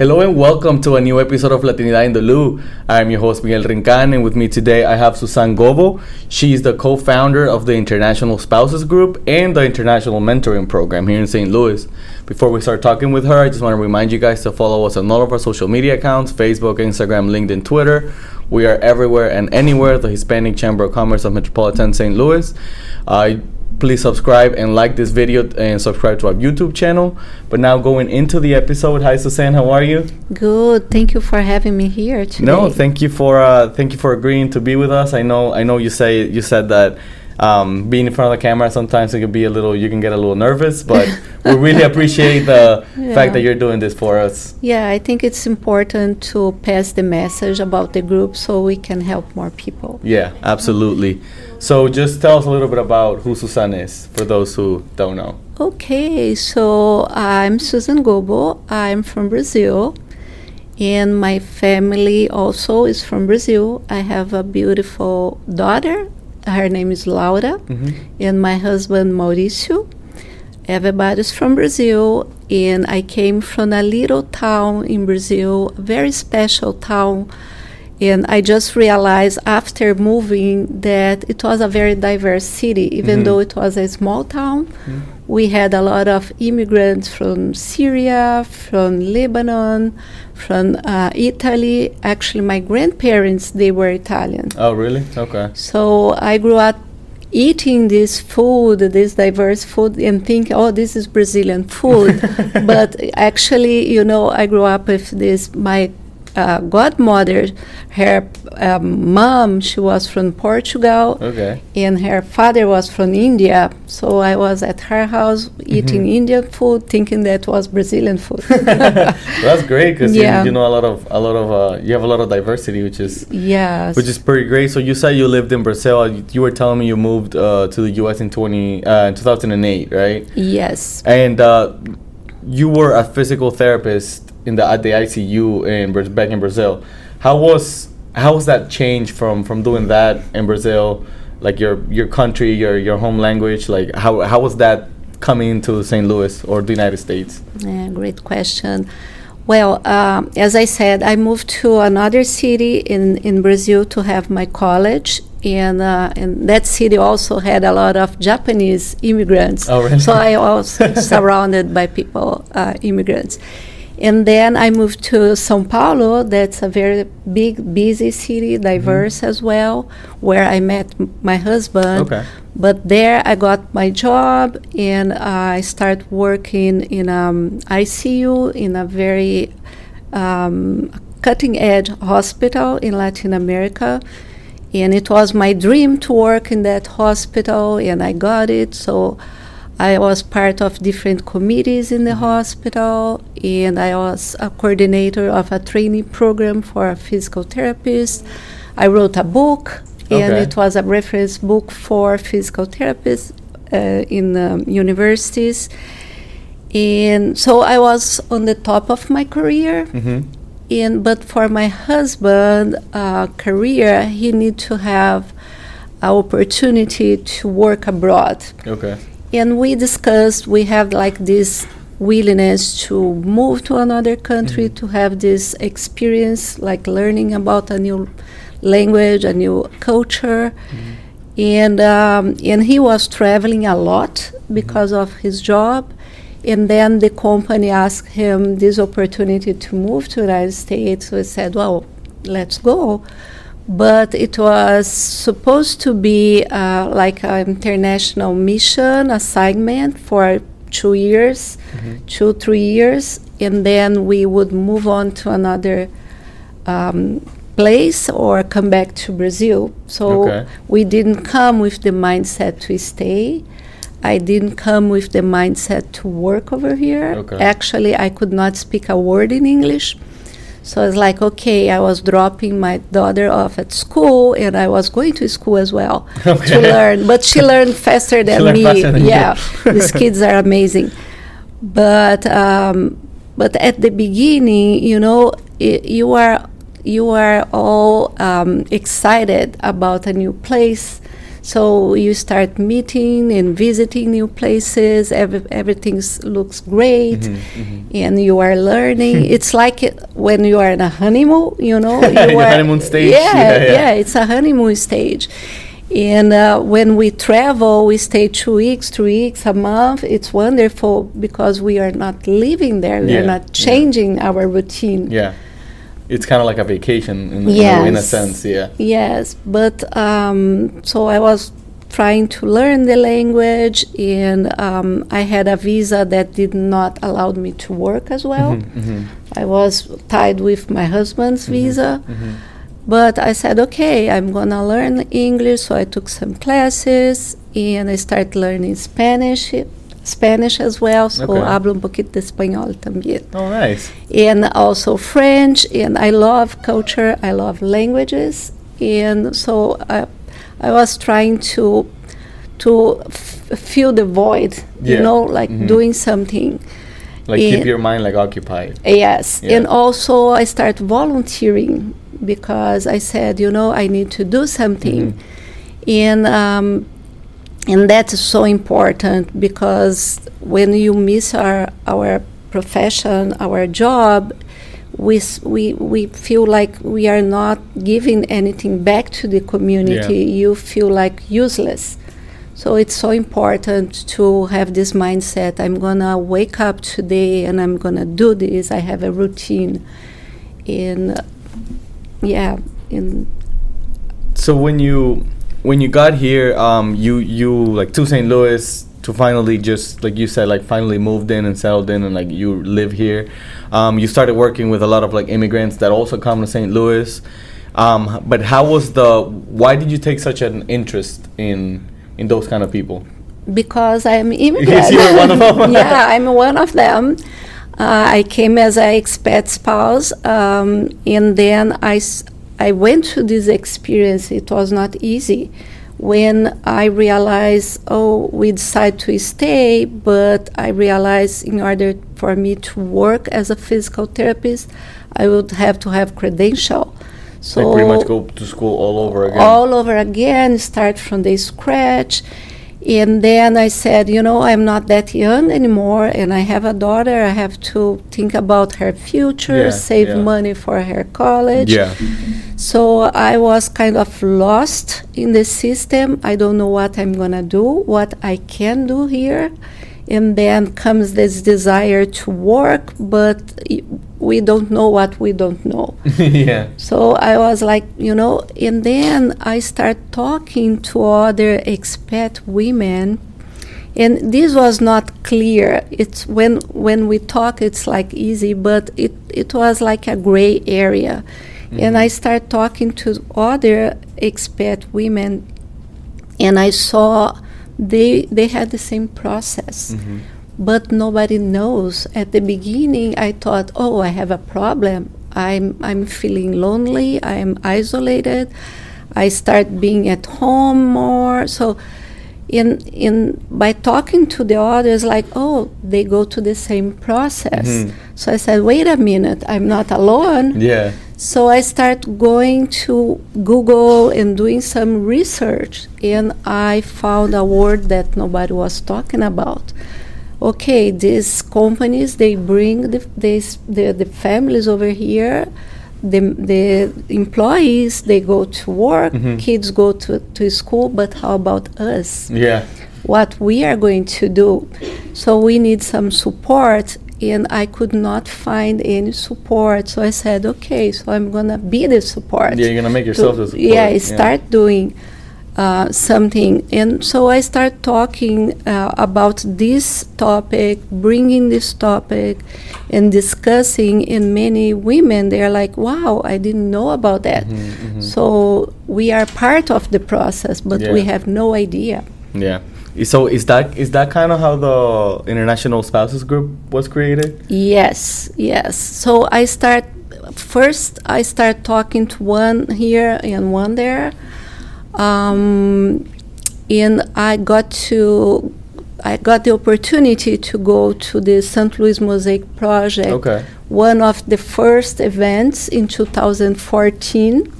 Hello and welcome to a new episode of Latinidad in the Lou. I'm your host Miguel Rincan, and with me today I have Susan Gobbo. is the co-founder of the International Spouses Group and the International Mentoring Program here in St. Louis. Before we start talking with her, I just want to remind you guys to follow us on all of our social media accounts: Facebook, Instagram, LinkedIn, Twitter. We are everywhere and anywhere. The Hispanic Chamber of Commerce of Metropolitan St. Louis. Uh, please subscribe and like this video and subscribe to our YouTube channel. But now going into the episode, hi Suzanne, how are you? Good. Thank you for having me here today. No, thank you for uh, thank you for agreeing to be with us. I know I know you say you said that um, being in front of the camera sometimes it can be a little you can get a little nervous, but we really appreciate the Yeah. fact that you're doing this for us. Yeah, I think it's important to pass the message about the group so we can help more people. Yeah, absolutely. So just tell us a little bit about who Susan is for those who don't know. Okay, so I'm Susan Gobbo. I'm from Brazil, and my family also is from Brazil. I have a beautiful daughter. Her name is Laura, mm-hmm. and my husband Mauricio. Everybody's from Brazil, and I came from a little town in Brazil, a very special town. And I just realized after moving that it was a very diverse city, even Mhm. though it was a small town. We had a lot of immigrants from Syria, from Lebanon, from uh, Italy. Actually, my grandparents they were Italian. Oh, really? Okay. So I grew up eating this food, this diverse food, and think, oh, this is Brazilian food. but actually, you know, I grew up with this. My uh, godmother, her um, mom, she was from Portugal, Okay. and her father was from India. So I was at her house eating Indian food, thinking that was Brazilian food. That's great because Yeah. you, you know a lot of a lot of uh, you have a lot of diversity, which is yes. which is pretty great. So you said you lived in Brazil. You, you were telling me you moved uh, to the U.S. in twenty uh, in two thousand and eight, right? yes. And uh, you were a physical therapist in the at the ICU in back in Brazil. How was how was that change from from doing that in Brazil, like your your country, your your home language? Like how how was that coming to St. Louis or the United States? Yeah, great question. Well, um, as I said, I moved to another city in, in Brazil to have my college, and uh, and that city also had a lot of Japanese immigrants. Oh, really? So I was surrounded by people, uh, immigrants. And then I moved to São Paulo. That's a very big, busy city, diverse as well, where I met m- my husband. Okay. But there I got my job and I started working in um, ICU in a very um, cutting edge hospital in Latin America. And it was my dream to work in that hospital, and I got it. So I was part of different committees in the hospital, and I was a coordinator of a training program for a physical therapist. I wrote a book, and Okay. it was a reference book for physical therapists uh, in um, universities. And so I was on the top of my career. Mm-hmm. And but for my husband, uh, career, he need to have an opportunity to work abroad Okay. And we discussed we have like this willingness to move to another country mm-hmm. to have this experience like learning about a new language a new culture. Mm-hmm. And um, and he was traveling a lot mm-hmm. because of his job. And then the company asked him this opportunity to move to the united states. So he said well let's go but it was supposed to be uh, like an international mission assignment for two years, two, three years, and then we would move on to another um, place or come back to Brazil. So Okay. we didn't come with the mindset to stay. I didn't come with the mindset to work over here. Okay. Actually, I could not speak a word in English. So it's like, okay, I was dropping my daughter off at school and I was going to school as well to learn. But she learned faster than learned me. faster than yeah, these kids are amazing. But um, but at the beginning, you know, i you are you are all um, excited about a new place. So you start meeting and visiting new places. Every, everything looks great, Mm-hmm, and you are learning. it's like when you are in a honeymoon. You know, you are- honeymoon stage, Yeah, yeah, yeah. yeah, it's a honeymoon stage. And uh, when we travel, we stay two weeks, three weeks, a month. It's wonderful because we are not living there. We Yeah, are not changing our routine. Yeah. It's kind of like a vacation in, a- in a sense, yeah. Yes, but um, so I was trying to learn the language, and um, I had a visa that did not allow me to work as well. Mhm, I was tied with my husband's visa. mhm. But I said, okay, I'm gonna learn English. So I took some classes and I started learning Spanish, Spanish as well. So Okay. hablo un poquito de español también. Oh, nice. And also French. And I love culture. I love languages. And so I, I was trying to to f- fill the void. Yeah. You know, like Mhm. doing something. Like keep your mind like occupied. Yes, Yeah. and also I start volunteering because I said, you know, I need to do something, and um, and that is so important because when you miss our our profession, our job, we we we feel like we are not giving anything back to the community. You feel like useless. So it's so important to have this mindset. I'm gonna wake up today and I'm gonna do this. I have a routine, and uh, yeah, and So when you when you got here, um, you you like to St. Louis to finally just like you said, like finally moved in and settled in and like you live here. Um, you started working with a lot of like immigrants that also come to St. Louis. Um, but how was the? Why did you take such an interest in in those kind of people? because I'm immigrant. you were one of them? yeah, I'm one of them. Uh, I came as an expat spouse, um, and then I, I went through this experience. It was not easy. When I realized, oh, we decided to stay, but I realized in order for me to work as a physical therapist, I would have to have credential. So like pretty much go to school all over again. all over again, start from the scratch. And then I said, you know, I'm not that young anymore, and I have a daughter. I have to think about her future, Yeah, save yeah. money for her college. yeah. So I was kind of lost in the system. I don't know what I'm gonna do, what I can do here. And then comes this desire to work, but we don't know what we don't know. yeah. So I was like, you know, and then I start talking to other expat women, and this was not clear. It's when when we talk, it's like easy, but it it was like a gray area, and I start talking to other expat women, and I saw they they had the same process Mhm. but nobody knows. At the beginning, I thought, oh, I have a problem. I'm, I'm feeling lonely. I'm isolated. I start being at home more. So, in, in by talking to the others, like, oh, they go to the same process. Mhm. So I said, wait a minute, I'm not alone. Yeah. So I start going to Google and doing some research, and I found a word that nobody was talking about. Okay, these companies they bring the this, the, the families over here. The, the employees they go to work, Mhm. kids go to, to school, but how about us? Yeah. what we are going to do. So we need some support, and I could not find any support. So I said, okay, so I'm gonna be the support. Yeah. You're gonna make yourself to- the support. yeah, start doing uh, something. And so I start talking uh, about this topic, bringing this topic, and discussing. And many women, they're like, "Wow, I didn't know about that." Mm-hmm, So we are part of the process, but we have no idea. Yeah. So is that is that kind of how the International Spouses Group was created? Yes, yes. So I start first. I start talking to one here and one there, um, and I got to. I got the opportunity to go to the St. Louis Mosaic Project, Okay. one of the first events in 2014.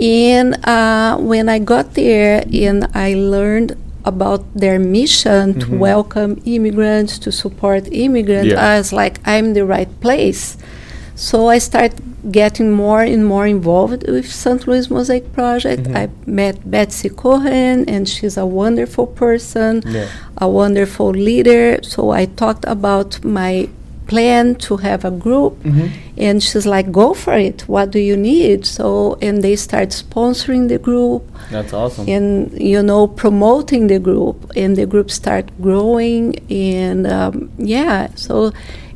And uh, when I got there and I learned about their mission to Mhm. welcome immigrants, to support immigrants, Yeah. I was like, I'm the right place. So I started getting more and more involved with St. Louis Mosaic Project. Mhm. I met Betsy Cohn, and she's a wonderful person, Yeah. a wonderful leader. So I talked about my plan to have a group, Mhm. and she's like, "Go for it. What do you need?" So and they start sponsoring the group That's awesome. and you know promoting the group and the group start growing and um, yeah so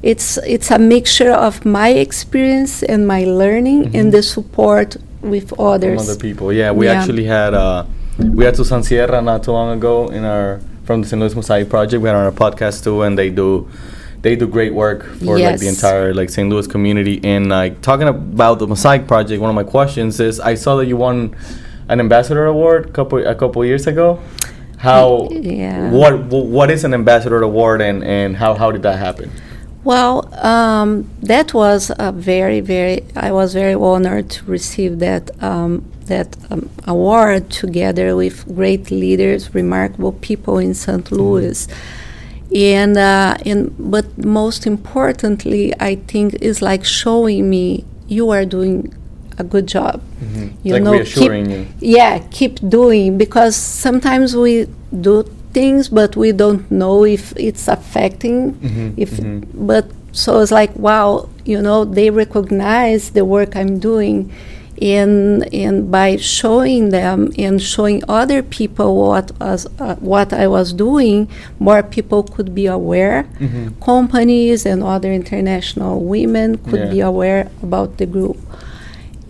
it's it's a mixture of my experience and my learning Mhm. and the support with From others other people. Yeah, we Yeah. actually had uh, we had Susan Sierra not too long ago in our from the St. Louis Mosaic Project. We had on our podcast too, and they do they do great work for like the entire like St. Louis community. And like talking about the Mosaic Project, one of my questions is I saw that you won an ambassador award couple a couple years ago. How Yeah. what what is an ambassador award and and how how did that happen? well um, that was a very very i was very honored to receive that um, that um, award together with great leaders remarkable people in st louis and uh, and but most importantly i think is like showing me you are doing a good job You like know, reassuring keep- you. yeah keep doing because sometimes we do things but we don't know if it's affecting Mhm, if mhm. but so it's like wow you know they recognize the work i'm doing and and by showing them and showing other people what was uh, what i was doing more people could be aware Mhm. companies and other international women could Yeah. be aware about the group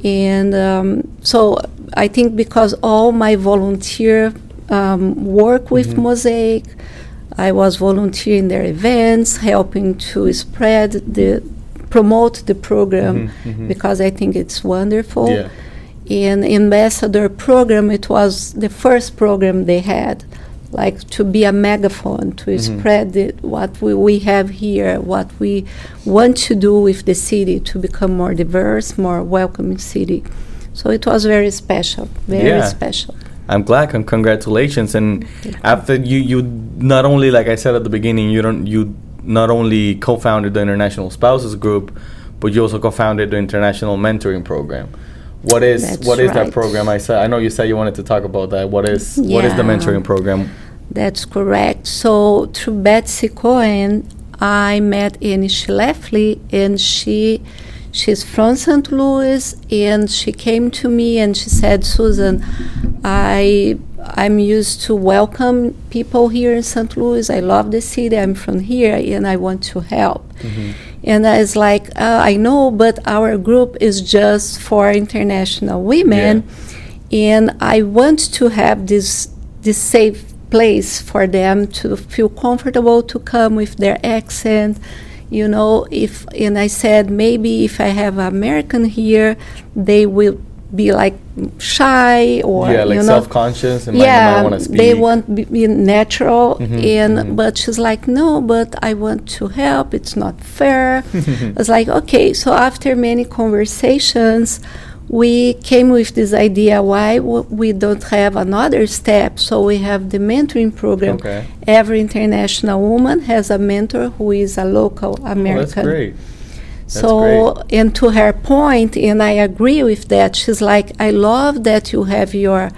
and um, so I think because all my volunteer um, work with Mhm. Mosaic, I was volunteering their events, helping to spread the promote the program Mhm, mhm. because I think it's wonderful. Yeah. In ambassador program, it was the first program they had, like to be a megaphone to Mhm. spread the, what we, we have here, what we want to do with the city to become more diverse, more welcoming city. So it was very special, very Yeah. special. I'm glad. Con- congratulations. And after you, you not only like I said at the beginning, you don't you not only co-founded the International Spouses Group, but you also co-founded the International Mentoring Program. What is That's what is that program? I said I know you said you wanted to talk about that. What is what is the mentoring program? That's correct. So through Betsy Cohn, I met Annie Schleffly, and she she's from St. Louis, and she came to me and she said, Susan, I I'm used to welcome people here in St. Louis. I love the city. I'm from here, and I want to help. And I was like, uh, I know, but our group is just for international women, and I want to have this this safe place for them to feel comfortable to come with their accent. You know, if and I said maybe if I have American here, they will be like shy or yeah, like you know self-conscious and yeah, might want to speak. they want be, be natural, Mhm, and mhm. but she's like, no, but I want to help. It's not fair. I was like, okay. So after many conversations, we came with this idea: why w- we don't have another step? So we have the mentoring program. Okay. Every international woman has a mentor who is a local Oh, American. that's great. So, and to her point, and I agree with that. She's like, I love that you have your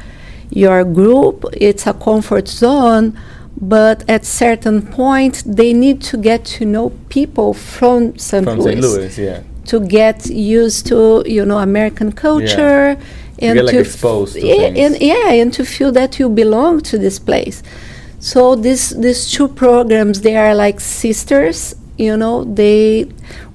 your group. It's a comfort zone, but at certain point, they need to get to know people from St. From Louis, St. Louis, yeah. to get used to you know American culture and get, like, to exposed to yeah, things. and yeah, and to feel that you belong to this place. So this these two programs they are like sisters. You know, they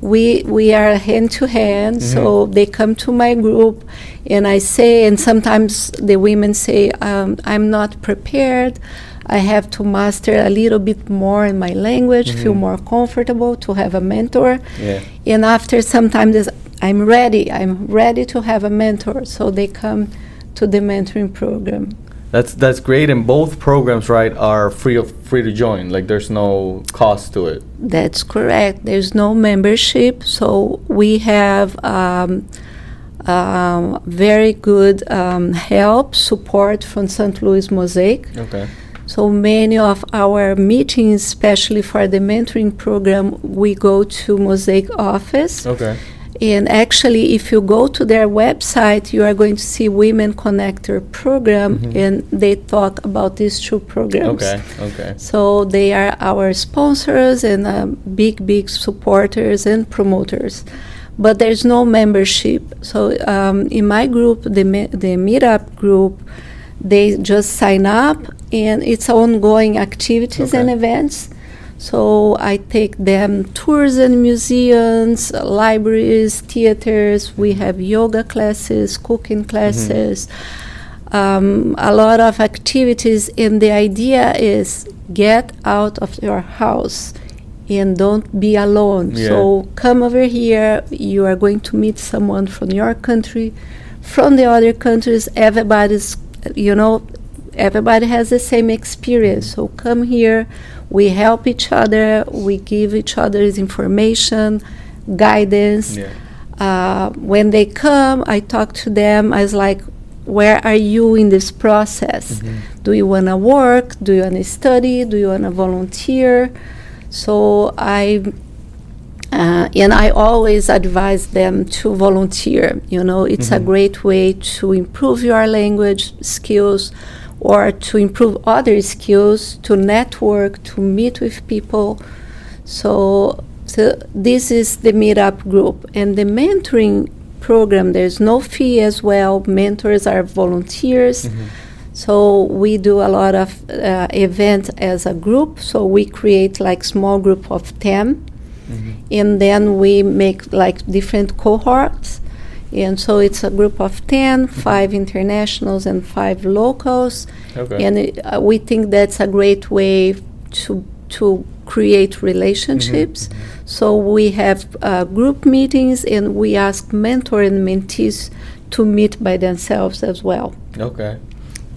we we are hand to hand. So they come to my group, and I say, and sometimes the women say, um, "I'm not prepared. I have to master a little bit more in my language, feel more comfortable to have a mentor." Yeah. And after sometimes I'm ready. I'm ready to have a mentor. So they come to the mentoring program. That's that's great, and both programs, right, are free of free to join. Like there's no cost to it. That's correct. There's no membership, so we have um, um, very good um, help, support from St. Louis Mosaic. Okay. So many of our meetings, especially for the mentoring program, we go to Mosaic office. Okay. And actually, if you go to their website, you are going to see Women Connector program, Mhm. and they talk about these two programs. Okay. Okay. So they are our sponsors and um, big, big supporters and promoters. But there's no membership. So um, in my group, the me- the meetup group, they just sign up, and it's ongoing activities and Okay. events. So I take them tours and museums, uh, libraries, theaters. We have yoga classes, cooking classes, um, a lot of activities. And the idea is get out of your house and don't be alone. Yeah. So come over here. You are going to meet someone from your country, from the other countries. Everybody's, you know, everybody has the same experience. So come here. We help each other. We give each other's information, guidance. Yeah. Uh, when they come, I talk to them as like, where are you in this process? Mhm. Do you want to work? Do you want to study? Do you want to volunteer? So I, uh, and I always advise them to volunteer. You know, it's a Mhm. great way to improve your language skills or to improve other skills, to network, to meet with people. So, so this is the meetup group. And the mentoring program, there's no fee as well. Mentors are volunteers. Mhm. So we do a lot of uh, events as a group. So we create like small group of 10 Mhm. and then we make like different cohorts. And so it's a group of 10, five internationals and five locals. Okay. And it, uh, we think that's a great way to to create relationships. Mhm, So we have uh, group meetings and we ask mentor and mentees to meet by themselves as well. Okay.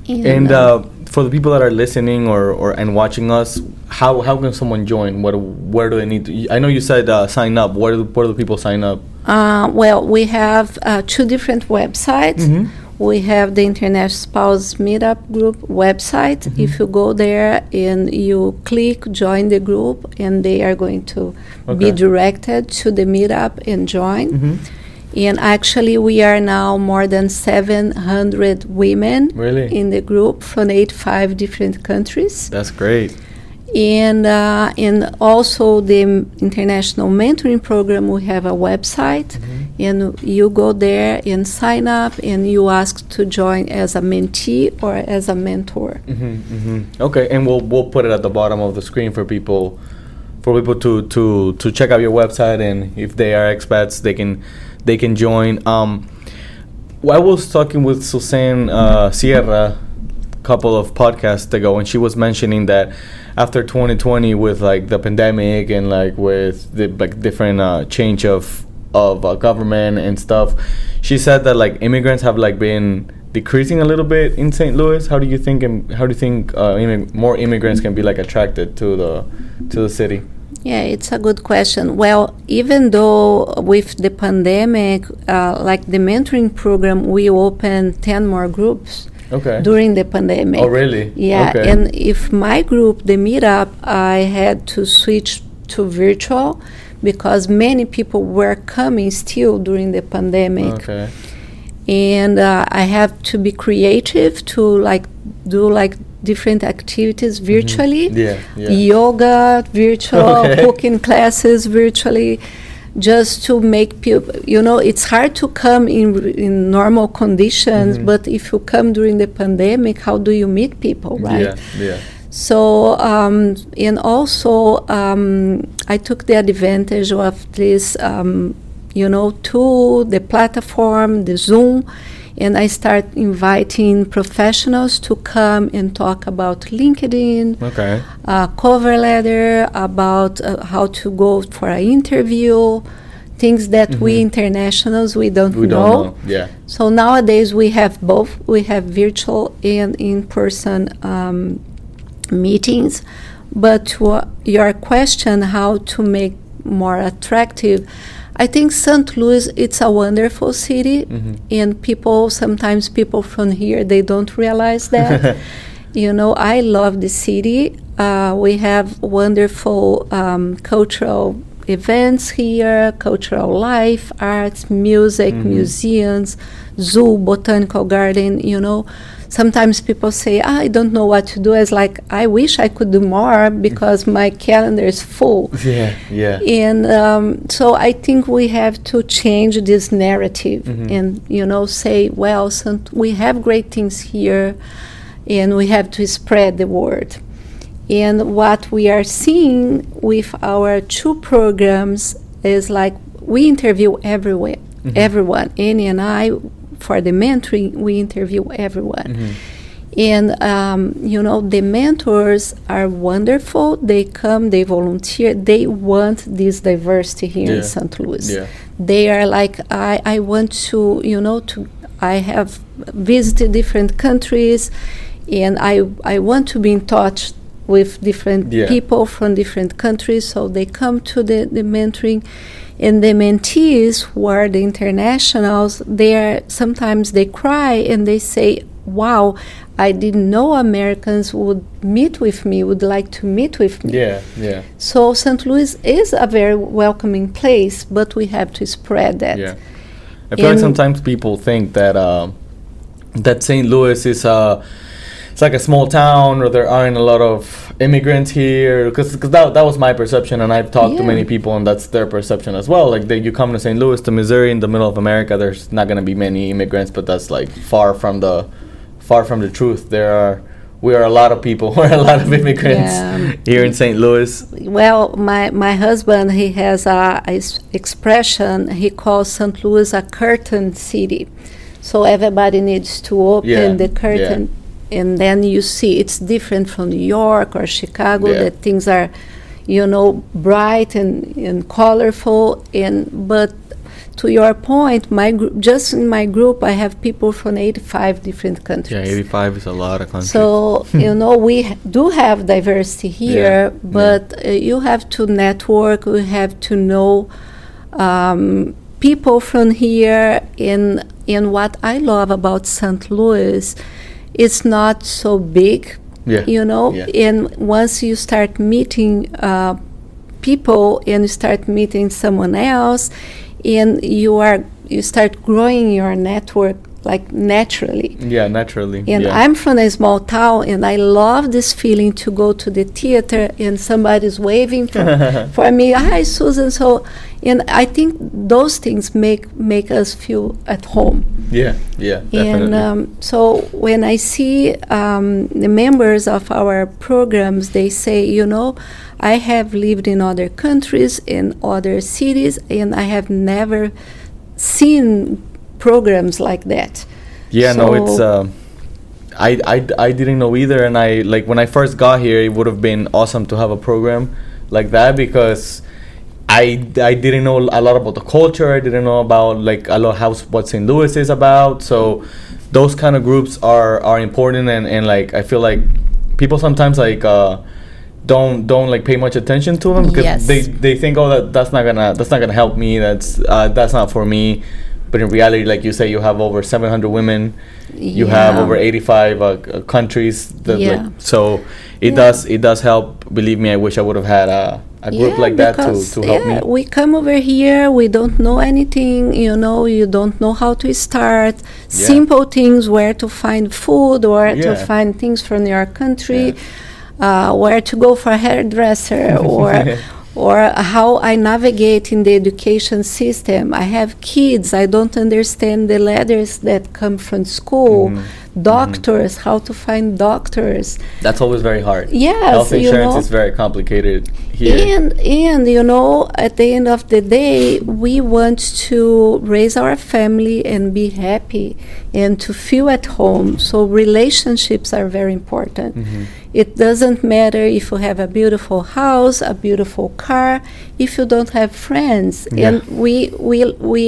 And uh, for the people that are listening or, or and watching us, how, how can someone join? What where do they need to? I know you said uh, sign up. Where do where do people sign up? Uh, well, we have uh, two different websites. Mhm. We have the International Spouse Meetup Group website. Mm-hmm. If you go there and you click join the group, and they are going to be directed to the meetup and join. Mhm. And actually, we are now more than 700 women Really? in the group from 85 different countries. That's great. And, uh, and also the International Mentoring Program, we have a website, and you go there and sign up, and you ask to join as a mentee or as a mentor. hmm hmm Okay, and we'll we'll put it at the bottom of the screen for people for people to to to check out your website and if they are expats, they can they can join. Um, I was talking with Suzanne uh, Sierra a couple of podcasts ago, and she was mentioning that after 2020, with like the pandemic and like with the like different uh, change of of uh, government and stuff, she said that like immigrants have like been decreasing a little bit in St. Louis. How do you think? im- How do you think uh, immig- more immigrants can be like attracted to the to the city? Yeah, it's a good question. Well, even though with the pandemic, uh, like the mentoring program, we opened 10 more groups Okay. during the pandemic. oh, really? Yeah, Okay. and if my group, the meetup, I had to switch to virtual because many people were coming still during the pandemic. okay. And uh, I have to be creative to like do like different activities virtually Mm-hmm. Yeah. Yeah. yoga virtual Okay. cooking classes virtually just to make people you know it's hard to come in in normal conditions Mhm. but if you come during the pandemic how do you meet people right Yeah. Yeah. so um, and also um, I took the advantage of this um, you know to the platform the Zoom and I start inviting professionals to come and talk about LinkedIn Okay. uh, cover letter, about uh, how to go for an interview, things that we Mhm. internationals we don't, We know. don't know. Yeah. So nowadays we have both. We have virtual and in-person um, meetings. But to uh, your question, how to make more attractive, I think St. Louis it's a wonderful city, Mhm. and people sometimes people from here they don't realize that. you know, I love the city. Uh, we have wonderful um, cultural events here, cultural life, arts, music, Mhm. museums, zoo, botanical garden. You know, sometimes people say, "Ah, "I don't know what to do." It's like I wish I could do more because my calendar is full. Yeah, yeah. And um, so I think we have to change this narrative Mhm. and, you know, say, well, some, we have great things here and we have to spread the word. And what we are seeing with our two programs is like we interview everyone, Mhm. everyone. Annie and I, for the mentoring, we interview everyone. Mhm. And um, you know, the mentors are wonderful. They come, they volunteer, they want this diversity here Yeah. in St. Louis. Yeah. They are like, I, I want to, you know, to I have visited different countries, and I I want to be in touch with different Yeah. people from different countries. So they come to the, the mentoring, and the mentees who are the internationals, they are sometimes they cry and they say, "Wow, I didn't know Americans would meet with me, would like to meet with me." Yeah, yeah, So St. Louis is a very welcoming place, but we have to spread that. yeah. I feel like sometimes people think that uh, that St. Louis is a it's like a small town or there aren't a lot of immigrants here because that, that was my perception and I've talked to many people and that's their perception as well like they, you come to St. Louis to Missouri in the middle of America there's not going to be many immigrants but that's like far from the far from the truth there are we are a lot of people we're a lot of immigrants Yeah. here in St. Louis Well, my, my husband, he has a, a expression, he calls St. Louis a curtain city. So everybody needs to open Yeah, the curtain. And then you see it's different from New York or Chicago, Yeah. that things are, you know, bright and, and colorful. And But to your point, my gr- just in my group, I have people from 85 different countries. Yeah, 85 is a lot of countries So you know we h- do have diversity here, Yeah, but uh, you have to network. You have to know um, people from here. In in what I love about St. Louis, it's not so big. Yeah, You know, yeah. and once you start meeting uh, people and you start meeting someone else, and you are you start growing your network like naturally. yeah naturally And yeah. I'm from a small town, and I love this feeling to go to the theater and somebody's waving for, for me. Hi, Susan. So, and I think those things make make us feel at home. Yeah yeah definitely And um, so when I see um, the members of our programs, they say, you know, I have lived in other countries, in other cities, and I have never seen programs like that. Yeah, no, it's. Uh, I, I, I didn't know either, and I like when I first got here, it would have been awesome to have a program like that because I, I didn't know a lot about the culture. I didn't know about like a lot how what St. Louis is about. So those kind of groups are are important, and, and like I feel like people sometimes like. Uh, don't don't like pay much attention to them because Yes. they they think oh that that's not gonna that's not gonna help me that's uh, that's not for me but in reality like you say you have over 700 women you have over 85 uh, countries that, like, Yeah. so it Yeah. does it does help believe me i wish i would have had a, a group Yeah, like that to, because, to help yeah, me We come over here, we don't know anything, you know, you don't know how to start. Simple things, where to find food, where to find things from your country, uh, where to go for a hairdresser, or or how I navigate in the education system. I have kids, I don't understand the letters that come from school. Mhm. Doctors, how to find doctors. that's always very hard Yes, health insurance know. is very complicated here And and you know, at the end of the day, we want to raise our family and be happy and to feel at home. So relationships are very important. Mhm. It doesn't matter if you have a beautiful house, a beautiful car, if you don't have friends. Yeah. And we we we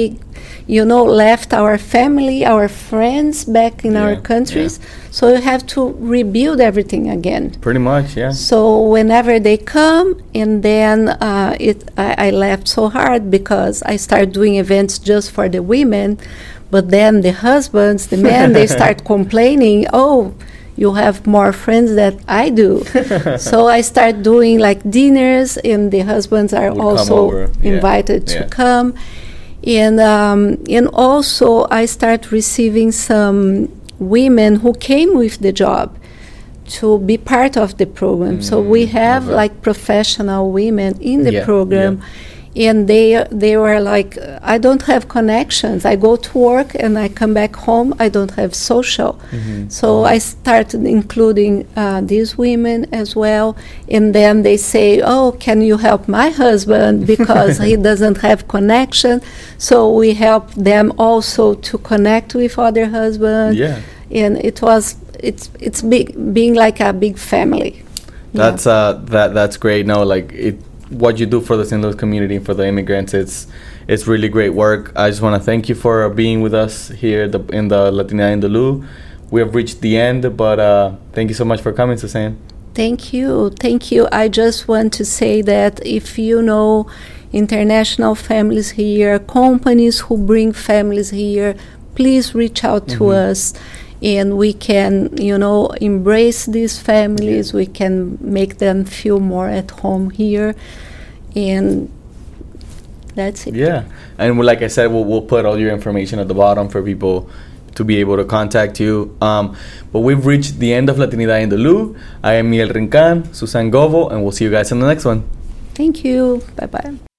you know left our family, our friends back in our Yeah. countries. So you have to rebuild everything again. Pretty much, yeah. So whenever they come, and then uh, it, I, I left so hard because I started doing events just for the women, but then the husbands, the men, they start complaining. Oh, you have more friends that I do. so I start doing like dinners, and the husbands are Would also over, yeah, invited to yeah. come. And um, and also I start receiving some women who came with the job to be part of the program. so we Mm, have okay. like professional women in the Yeah, program. And they they were like, I don't have connections. I go to work and I come back home. I don't have social. Mhm. So I started including uh, these women as well. And then they say, Oh, can you help my husband because he doesn't have connection? So we help them also to connect with other husbands. Yeah. And it was, it's, it's big, being like a big family. Yeah. That's uh that that's great. No, like it what you do for the St. Louis community and for the immigrants, it's it's really great work. I just want to thank you for being with us here the, in the Latina in the Lou. We have reached the end, but uh, thank you so much for coming, Suzanne. Thank you. Thank you. I just want to say that if you know international families here, companies who bring families here, please reach out to Mhm. us and we can, you know, embrace these families. We can make them feel more at home here. And that's it. Yeah, and like I said, we'll, we'll put all your information at the bottom for people to be able to contact you. Um, but we've reached the end of Latinidad in the Lou. I am Miguel Rincan, Susan Gobbo, and we'll see you guys in the next one. Thank you. Bye bye.